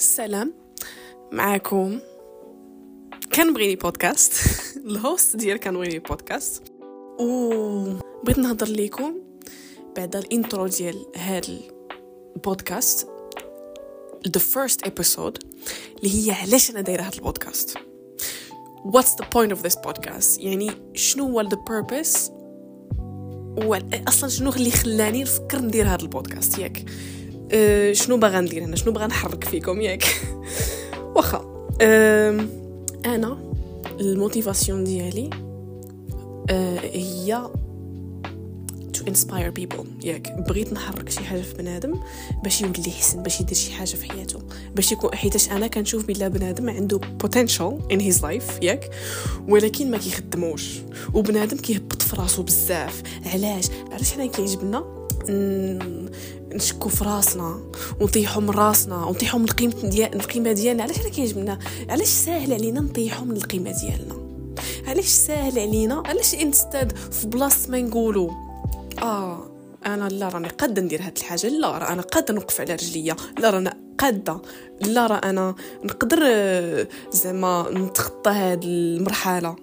السلام معاكم كان بغيني بودكاست. ال host ديال كان بغيني بودكاست. و بغيت نهضر لكم بعد ال intro ديال هاد البودكاست the first episode اللي هي علاش أنا دايرة هاد البودكاست. What's the point of this podcast يعني شنو هو the purpose و أصلا شنو اللي خلاني نفكر ندير هاد البودكاست ياك؟ أه شنو باغا ندير هنا؟ شنو باغا نحرك فيكم ياك؟ واخا أه أنا الموتيفاسيون ديالي أه هي to inspire people ياك. بغيت نحرك شي حاجة في بنادم باش يولي يحسن باش يدير شي حاجة في حياته. باش يكون حيتاش أنا كنشوف بلا بنادم عنده potential in his life ياك ولكن ما كيخدموش. وبنادم كيهبط في راسو بزاف. علاش؟ علاش حنا كيعجبنا نشكو في راسنا ونطيحو من راسنا ونطيحو من القيمه ديال القيمة ديالنا. علاش انا كيعجبنا؟ علاش ساهل علينا نطيحو من القيمة ديالنا؟ علاش ساهل علينا؟ علاش انستاد في بلاصة ما نقولوا آه أنا لا راني قادة ندير هاد الحاجة. لا راه أنا قادة نوقف على رجليا. لا رانا قادة. لا راه أنا نقدر زعما نتخطى هاد المرحلة.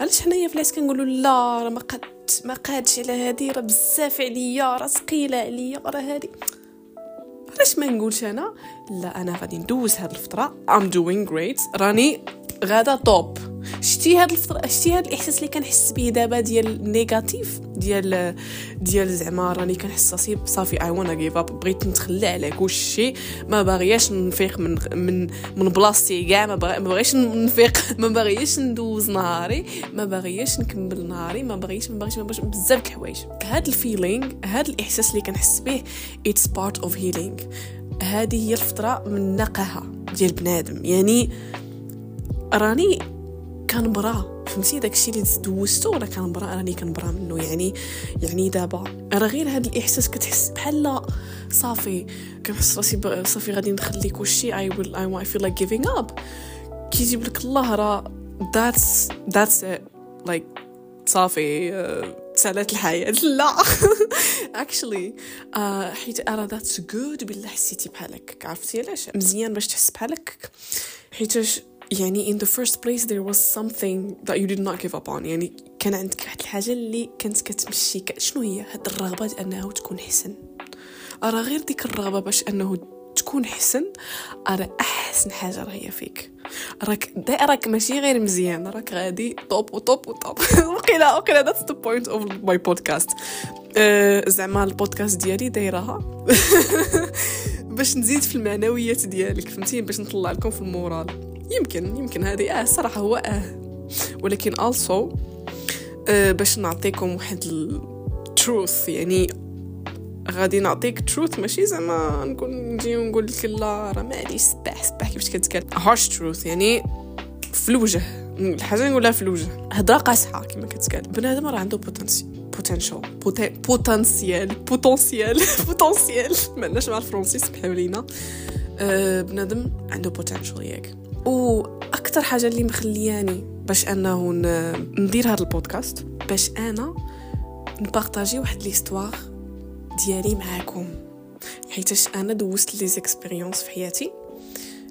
علاش حنايا فلاس كنقولوا لا راه ما قد ما قادش على هادي راه بزاف عليا راه ثقيله عليا راه هادي علاش ما نقولش أنا؟ لا أنا غادي ندوز هاد الفترة I'm doing great راني غادا top شتي هاد الفترة شتي هاد الإحساس اللي كنحس به دابا ديال negative ديال ديال زعما راني كنحس راسي صافي I wanna give up بغيت نتخلى على كلشي ما باغياش نفيق من من من بلاصتي كاع ما باغيش نفيق ما باغياش ندوز نهاري ما باغياش نكمل نهاري ما باغيش ما باغيش ما باغيش بزاف الحوايج. هاد ال feeling هاد الإحساس اللي كنحس به it's part of healing هذه هي الفترة من نقاهه ديال بنادم. يعني راني كنبرا. فهمتي؟ داكشي اللي دوزتو راه كنبرا؟ راني كنبرا منه يعني يعني دابا. راه غير هذا الإحساس كتحس بحال صافي. كنحس راسي صافي غادي نخلي كلشي. I will I feel like giving up كيجيب لك الله راه. that's that's like صافي. تسالات الحياة. لا. actually uh, حيت أنا that's good بلا حسيتي بحالك. عرفتي علاش؟ مزيان باش تحس بحالك. حيتاش يعني in the first place there was something that you did not give up on. يعني كان عندك واحد الحاجة اللي كانت كتمشي شنو هي هاد الرغبة أنه تكون حسن؟ راه غير ديك الرغبة باش أنه تكون حسن راه أحسن حاجة راه هي فيك. راك راك ماشي غير مزيان راك غادي top و top و top وقيلا وقيلا that's the point of my podcast زعما البودكاست ديالي دايرها باش نزيد في المعنويات ديالك فهمتي؟ باش نطلع لكم في ال moral. يمكن يمكن هذه. آه صراحة هو آه. ولكن also آه باش نعطيكم واحد ال truth يعني غادي نعطيك truth ماشي زعما نكون نجي ونقول لك لا راه معليش سباح سباح كيفاش كتقال. harsh truth يعني في الوجه. الحاجة نقولها في الوجه. هضرة قاصحه كما كتقال. بنادم راه عنده potentiel potential potentiel potentiel potentiel ما عندناش مع الفرنسي سمحوا لينا أه بنادم عنده potential ياك. وأكثر حاجة اللي مخلياني باش أنه ندير هذا البودكاست باش أنا نبارطاجي واحد l'histoire ديالي معاكم. حيتاش أنا دوزت les expériences في حياتي.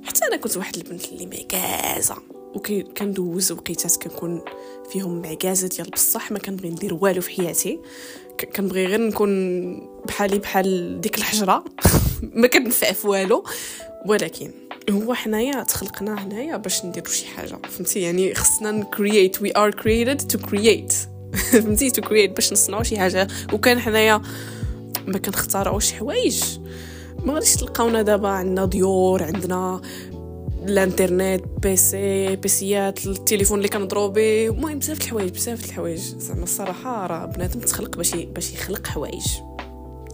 حتى أنا كنت واحد البنت اللي معكازه وكندوز وقيتات كنكون فيهم معكازه ديال بصح ما كنبغي ندير والو في حياتي. كنبغي غير نكون بحالي بحال ديك الحجرة. ما كنفع في والو. ولكن هو حنايا تخلقنا هنايا باش نديرو شي حاجة فهمتي؟ يعني خصنا ن create we are created to create فهمتي؟ to create باش نصنعو شي حاجة. وكان حنايا ما كنختارعوش حوايج. ما غاديش تلقاونا دابا عندنا ديور عندنا الانترنت PC بيسيات التليفون اللي كنضرو به. المهم بزاف الحوايج بزاف الحوايج. زعما الصراحة راه بنادم تخلق باش باش يخلق حوايج.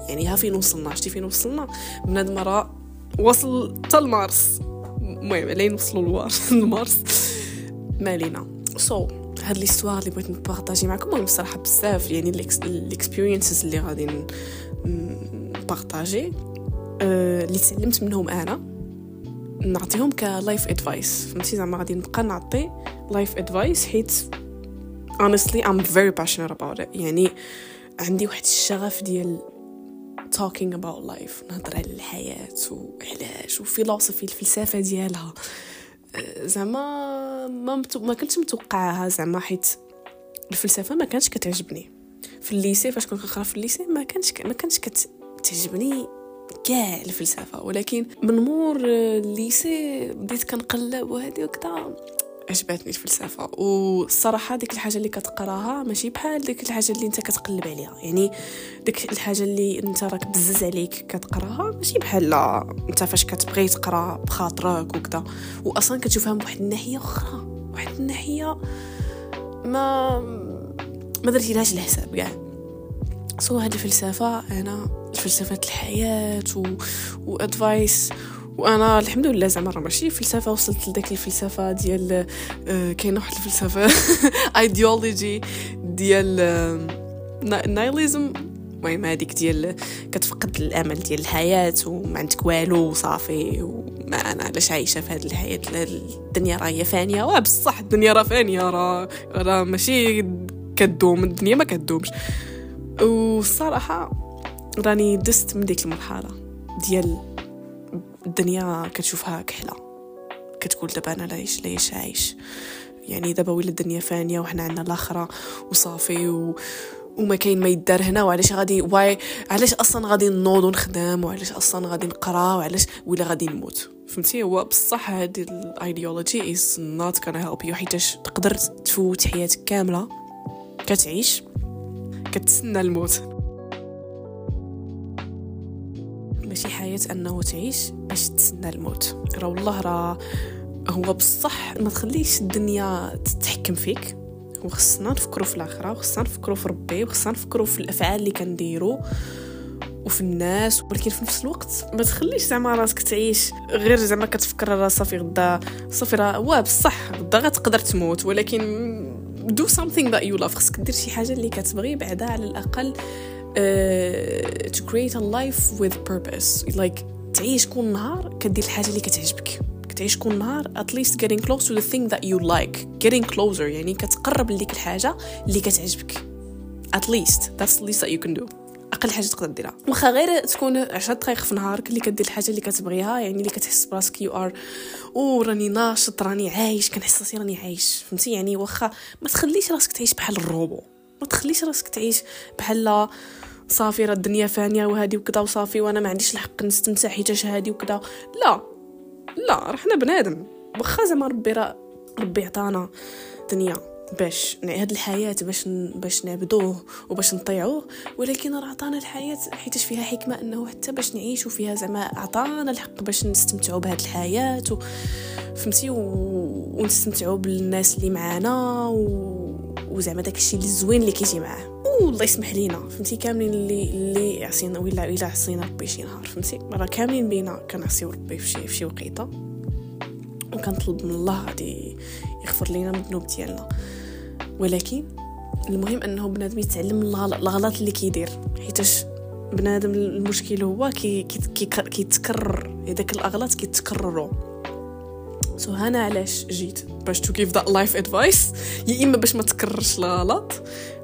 يعني ها فين وصلنا؟ شتي فين وصلنا؟ بنادم راه وصل حتى لمارس. المهم علين نوصلوا لمارس. ما علينا. so so, هاد l'histoire اللي بغيت نبارطاجي معكم المهم الصراحه بزاف يعني ال experiences اللي غادي نبارطاجي. أه اللي تعلمت منهم أنا نعطيهم ك life advice فهمتي؟ زعما غادي نبقى نعطي life advice حيت honestly I'm very passionate about it. يعني عندي واحد الشغف ديال talking about life نهضر على الحياة وعلاش و philosophy الفلسفة ديالها. أه، زعما ما, متو... ما كنتش متوقعها زعما حيت الفلسفة ما كانتش كتعجبني. في ال lycée فاش كنت كنقرا في ال lycée ما كانش ما كانش كتعجبني كاع الفلسفة. ولكن من مور ال lycée بديت كنقلب وهذه وكذا عجبتني الفلسفة. والصراحة ديك الحاجة اللي كتقراها ماشي بحال ديك الحاجة اللي انت كتقلب عليها. يعني ديك الحاجة اللي انت راك بزز عليك كتقراها ماشي بحال لا انت فاش كتبغي تقرا بخاطرك وكذا واصلا كتشوفها من واحد الناحية أخرى. واحد الناحية ما ما درتي لهاش الحساب كاع. so هاد الفلسفة أنا فلسفه الحياة و... و advice وأنا الحمد لله زعما راه ماشي فلسفة وصلت لذاك الفلسفة ديال آه كاين واحد الفلسفة ايديولوجي ديال nihilism المهم هذيك ديال كتفقد الأمل ديال الحياة وما عندك والو وصافي وما أنا علاش عايشة في هذه الحياة الدنيا راه هي فانية. وبصح الدنيا راه فانية راه راه ماشي كدوم الدنيا ما كدومش. والصراحه راني دست من ديك المرحلة ديال الدنيا كتشوفها كحلة. كتقول دابا أنا ليش ليش عايش؟ يعني دابا ولا الدنيا فانية وحنا عندنا الآخرة وصافي و... وما كاين ما يدار هنا وعلاش غادي واي علاش أصلا غادي نوض ونخدم وعلاش أصلا غادي نقرأ وعلاش ولا غادي نموت؟ فهمتي؟ هو بصح هاد ال ideology is not gonna help you حيتاش تقدر تفوت حياتك كاملة كتعيش كتسنى الموت. ماشي حياة أنه تعيش باش تسنى الموت. راه والله راه هو بصح ما تخليش الدنيا تتحكم فيك. وخصنا نفكروا في الآخرة وخصنا نفكروا في ربي وخصنا نفكروا في الأفعال اللي كنديروا وفي الناس ولكن في نفس الوقت ما تخليش زعما راسك تعيش. غير زعما كتفكر راه صافي غدا صافي راه واه بصح غدا غتقدر تموت ولكن do something that you love. خصك دير شي حاجة اللي كتبغي بعدا على الأقل uh, to create a life with purpose. Like تعيش كل نهار كدير الحاجة اللي كتعجبك. تعيش كل نهار at least getting close to the thing that you like. Getting closer يعني كتقرب لديك الحاجة اللي كتعجبك. At least that's the least that you can do. أقل حاجة تقدر ديرها واخا غير تكون 10 دقائق في نهارك اللي كدير الحاجة اللي كتبغيها يعني اللي كتحس براسك you are أو راني ناشط راني عايش كنحس راسي راني عايش. فهمتي؟ يعني واخا ما تخليش راسك تعيش بحال الروبو. تخليش راسك تعيش بحال صافي راه الدنيا فانية وهادي وكذا وصافي وأنا ما عنديش الحق نستمتع حيت هادي وكذا لا لا راه حنا بنادم. واخا زعما ربي راه ربي عطانا دنيا. باش هاد الحياة باش باش نعبدوه وباش نطيعوه ولكن راه عطانا الحياة حيتاش فيها حكمة إنه حتى باش نعيشوا فيها زعما عطانا الحق باش نستمتعوا بهاد الحياة و... فهمتي؟ و... ونستمتعوا بالناس اللي معانا و... وزعما داكشي اللي زوين اللي كيجي معاه. والله يسمح لينا فهمتي؟ كاملين اللي اللي عصينا ولا إلا عصينا ربي شي نهار فهمتي؟ راه كاملين بينا كنعصيو ربي في شي في شي وقيتة. وكنطلب من الله غادي يغفر لينا من الذنوب ديالنا. ولكن المهم أنه بنادم يتعلم الغلط اللي كيدير. حيتاش بنادم المشكل هو كي كيتكرر كي داك الأغلاط كيتكرروا so هنا علاش جيت؟ باش to give that life advice يا إما باش ما تكررش الغلط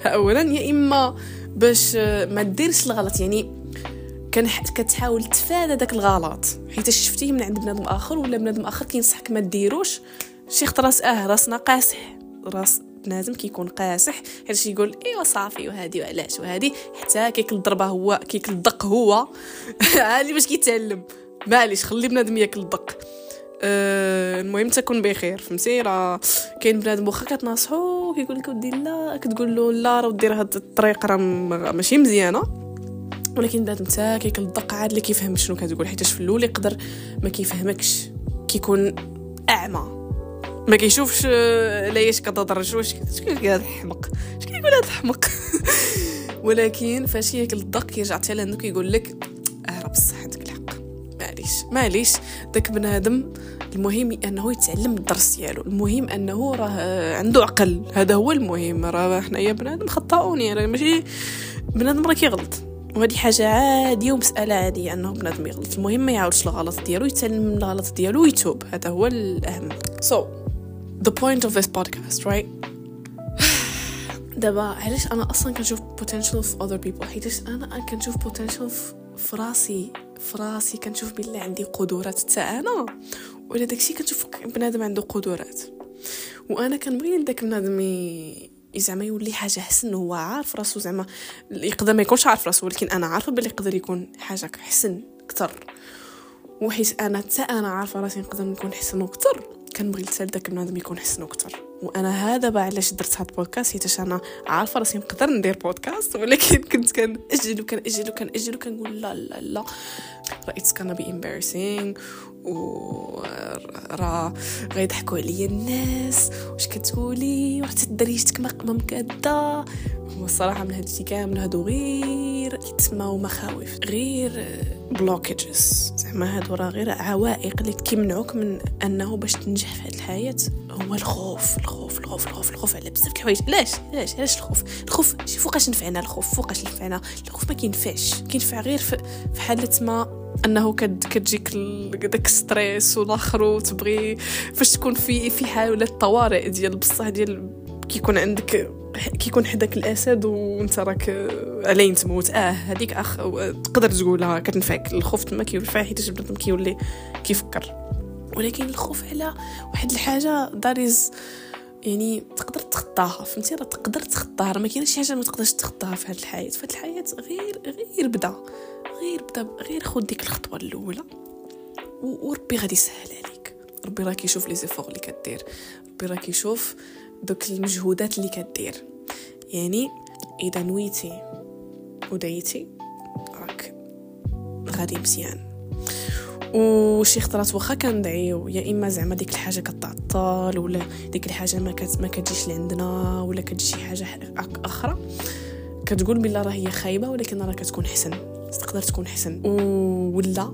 اولا يا إما باش ما ديرش الغلط. يعني كان كتحاول تفادى داك الغلط. حيت شفتيه من عند بنادم آخر ولا بنادم آخر كينصحك ما ديروش شي راس آه راسنا قاسح راس بنادم كيكون قاسح حيت يقول إيوا صافي وهادي وعلاش؟ وهادي حتى كياكل الضربه هو كياكل الدق هو. عادي باش كيتعلم. معليش خلي بنادم ياكل الدق أه المهم تكون بخير فهمتي؟ راه كاين بنادم واخا كتناصحو كيقول لك ودي لا. كتقول له لا راه دير هاد الطريق راه ماشي مزيانة. ولكن بنادم تا كيكل الدق عاد اللي كيفهم شنو كتقول. حيتاش في الأول يقدر ما كيفهمكش كيكون أعمى. ما كيشوفش ليش كتهضر واش شكون هذا الحمق اش كيقول هذا الحمق ولكن فاش ياكل الدق كيرجع حتى لأنه كيقول لك آه راه بصح عندك الحق. معليش معليش. داك بنادم المهم أنه يتعلم الدرس ديالو. المهم أنه راه عنده عقل. هذا هو المهم. راه حنايا بنادم خطاؤون يعني ماشي بنادم راه كيغلط. وهذه حاجة عادية ومسألة عادية أنه بنادم يغلط. المهم ما يعاودش الغلط ديالو يتعلم من الغلط ديالو ويتوب. هذا هو الأهم. So the point of this podcast right? دابا علاش أنا أصلا كنشوف potential في other people حيتاش أنا كنشوف potential فراسي فراسي كنشوف بالله عندي قدرات حتى أنا. ولا داكشي كنشوف بنادم عنده قدرات. وأنا كنبغي داك بنادم زعما يولي حاجة حسن هو عارف راسو زعما. يقدر ما يكونش عارف راسو ولكن أنا عارفة بلي يقدر يكون حاجة حسن أكثر. وحيت أنا حتى أنا عارفة راسي نقدر نكون حسن أكثر. كنبغي حتى داك بنادم يكون حسن أكثر وأنا هذا با علاش درت هاد البودكاست حيت أنا عارفة راسي نقدر ندير بودكاست ولكن كنت كنأجل وكنأجل وكنأجل وكنقول لا لا لا. راه it's be embarrassing و راه غيضحكوا عليا الناس. واش كتقولي؟ وراه دريجتك ما مكاده هو الصراحة من هادشي كامل هادو غير. كيتسماو مخاوف غير blockages زعما هادو راه غير عوائق اللي كيمنعوك من أنه باش تنجح في هاد الحياة هو الخوف الخوف الخوف الخوف الخوف على بزاف الحوايج. علاش؟ علاش؟ علاش الخوف؟ الخوف شي فوقاش نفعنا الخوف؟ فوقاش نفعنا؟ الخوف ما كينفعش. كينفع غير في حالة ما أنه كد كتجيك داك stress والاخر وتبغي فاش تكون في في حالة طوارئ ديال بصح ديال كيكون عندك كيكون حداك الأسد وانت راك علين تموت. آه هذيك أخ تقدر تقولها كتنفعك. الخوف تما كينفع حيت بنادم كيولي كيفكر. ولكن الخوف على واحد الحاجة داريز يعني تقدر تخطاها. فهمتي؟ راه تقدر تخطاها. راه ما كاينش شي حاجة ما تقدرش تخطاها في هذه الحياة. في الحياة غير غير بدا. غير بدا غير خد ديك الخطوة الأولى. وربي غادي يسهل عليك. ربي راه كيشوف لي زيفور اللي كدير. ربي راه كيشوف دوك المجهودات اللي كدير. يعني إذا نويتي ودايتي راك غادي مزيان. وشي خطرات واخا كندعيو يا إما زعما ديك الحاجة كتعطل ولا ديك الحاجة ما كت ما كتجيش لعندنا ولا كتجي شي حاجة أخرى. كتقول بلا راه هي خايبة ولكن راه كتكون حسن. تقدر تكون حسن. ولا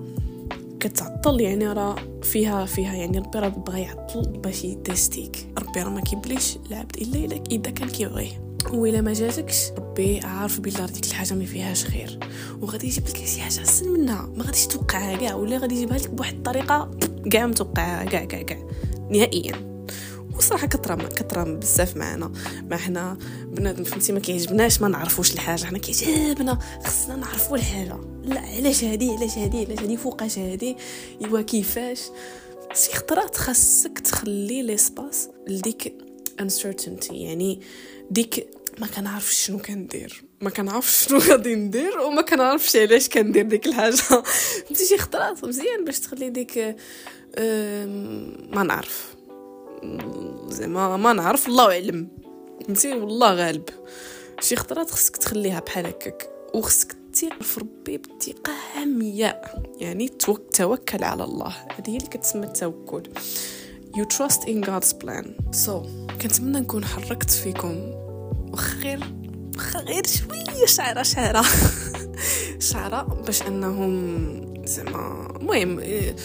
كتعطل يعني راه فيها فيها يعني ربي راه بغا يعطل باش يتستيك ربي راه ما كيبليش العبد إلا إذا كان كيبغيه. وإلا ما جاتكش ربي عارف بلي ديك الحاجة ما فيهاش خير. وغادي يجيب لك شي حاجة أحسن منها. ما غاديش توقعها كاع ولا غادي يجيبها لك بواحد الطريقة كاع متوقعها كاع كاع كاع. نهائيا. وصراحة كثره كثره بزاف معنا ما حنا بنادم فهمتي ما كيعجبناش ما نعرفوش الحاجة. حنا كيعجبنا خصنا نعرفوا الحاجة. لا علاش هادي علاش هادي علاش هادي فوقاش هادي؟ ايوا كيفاش؟ شي خطرات خاصك تخلي ليسباس لديك uncertainty يعني ديك ما كنعرفش شنو كندير ما كنعرفش شنو غادي ندير وما كنعرفش علاش كندير ديك الحاجة. فهمتي شي خطرات مزيان باش تخلي ديك ما نعرف. زعما ما نعرف الله اعلم. فهمتي والله غالب. شي خطرات خصك تخليها بحال هكاك وخصك تثق في ربي بثقه عمياء يعني توكل على الله. هذه هي اللي كتسمى التوكل. You trust in God's plan. So كنتمنى نكون حركت فيكم. وخير غير شوية شعرة شعرة. شعرة باش أنهم زعما المهم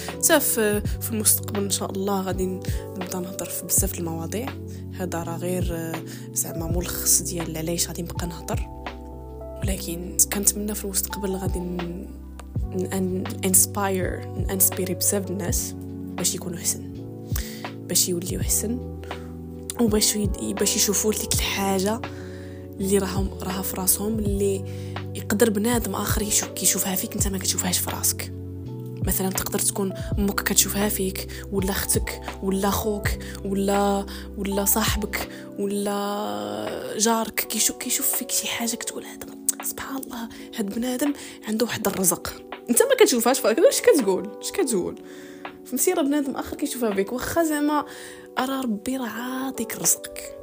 حتى في المستقبل إن شاء الله غادي نبدأ نهضر في بزاف المواضيع. هذا راه غير زعما ملخص ديال علاش غادي نبقى نهضر. ولكن كنتمنى في المستقبل غادي inspire نinspiri بزاف الناس باش يكونوا حسن باش يوليو حسن وباش باش يشوفوا ديك الحاجة اللي راهم راها في راسهم اللي يقدر بنادم آخر يشوف كيشوفها فيك انت ما كتشوفهاش في راسك. مثلا تقدر تكون أمك كتشوفها فيك ولا أختك ولا خوك ولا ولا صاحبك ولا جارك كيشوف كيشوف فيك شي حاجة كتقول هذا سبحان الله هاد بنادم عنده واحد الرزق. انت ما كتشوفهاش فاك واش كتقول؟ اش كتقول؟ فهمتي راه بنادم آخر كيشوفها بك واخا زعما راه ربي راه عاطيك رزقك.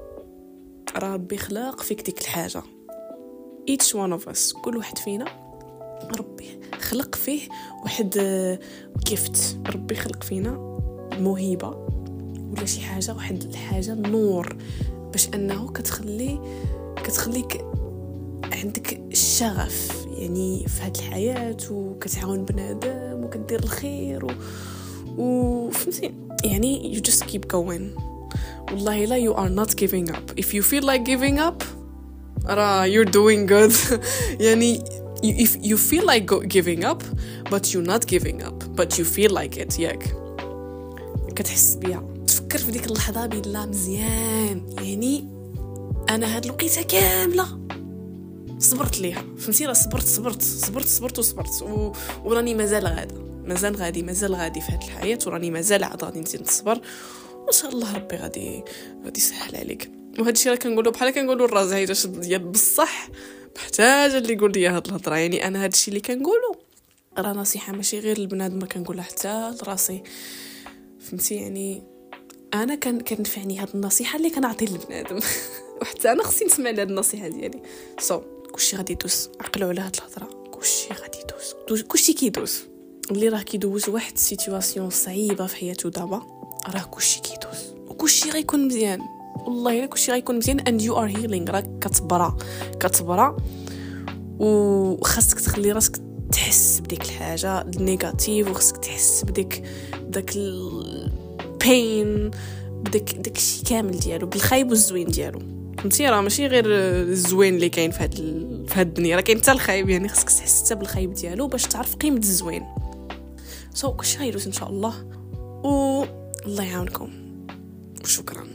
راه ربي خلق فيك ديك الحاجة. Each one of us كل واحد فينا ربي خلق فيه واحد جيفت ربي خلق فينا موهبة ولا شي حاجة واحد الحاجة نور. باش أنه كتخلي كتخليك عندك الشغف يعني في هاد الحياة وكتعاون بنادم وكدير الخير و... وفهمتي؟ يعني you just keep going. والله لا you are not giving up. If you feel like giving up راه you're doing good. يعني if you feel like giving up but you're not giving up but you feel like it ياك كتحس بيها. تفكر في ديك اللحظة بالله مزيان. يعني أنا هاد الوقيتة كاملة. صبرت ليها. فهمتي؟ راه صبرت صبرت صبرت صبرت وصبرت. و... وراني مازال غادا مازال غادي مازال غادي في هذه الحياة وراني مازال عاد غادي نزيد نصبر وإن شاء الله ربي غادي غادي يسهل عليك. وهذا الشيء راه كنقولوا بحال كنقولوا الرازع اذا شد ديال بصح محتاجه اللي يقول لي هاد الهضرة. يعني أنا هذا الشيء اللي كنقولوا راه نصيحة ماشي غير لبنادم كنقولها حتى لراسي. فهمتي؟ يعني أنا كان كنفعني هاد النصيحة اللي كنعطي لبنادم. وحتى أنا خصني نسمع لهاد النصيحة ديالي. so, كلشي غادي يدوز. عقلوا على هاد الهضرة. كلشي غادي يدوز. كلشي كيدوز. اللي راه كيدوز واحد ال situation صعيبة في حياته دابا راه كلشي كيدوز. وكلشي غيكون مزيان. والله إلا كلشي غيكون مزيان and you are healing راك كتبرا. كتبرا. وخاصك تخلي راسك تحس بديك الحاجة ال negative وخاصك تحس بديك داك ال pain بداك داكشي كامل ديالو بالخايب والزوين ديالو. فهمتي؟ راه ماشي غير الزوين اللي كاين في هاد في هاد الدنيا. راه كاين حتى الخايب يعني خصك تحس حتى بالخايب ديالو باش تعرف قيمة الزوين. so, كلشي غيدوز إن شاء الله. و الله يعاونكم. وشكرا.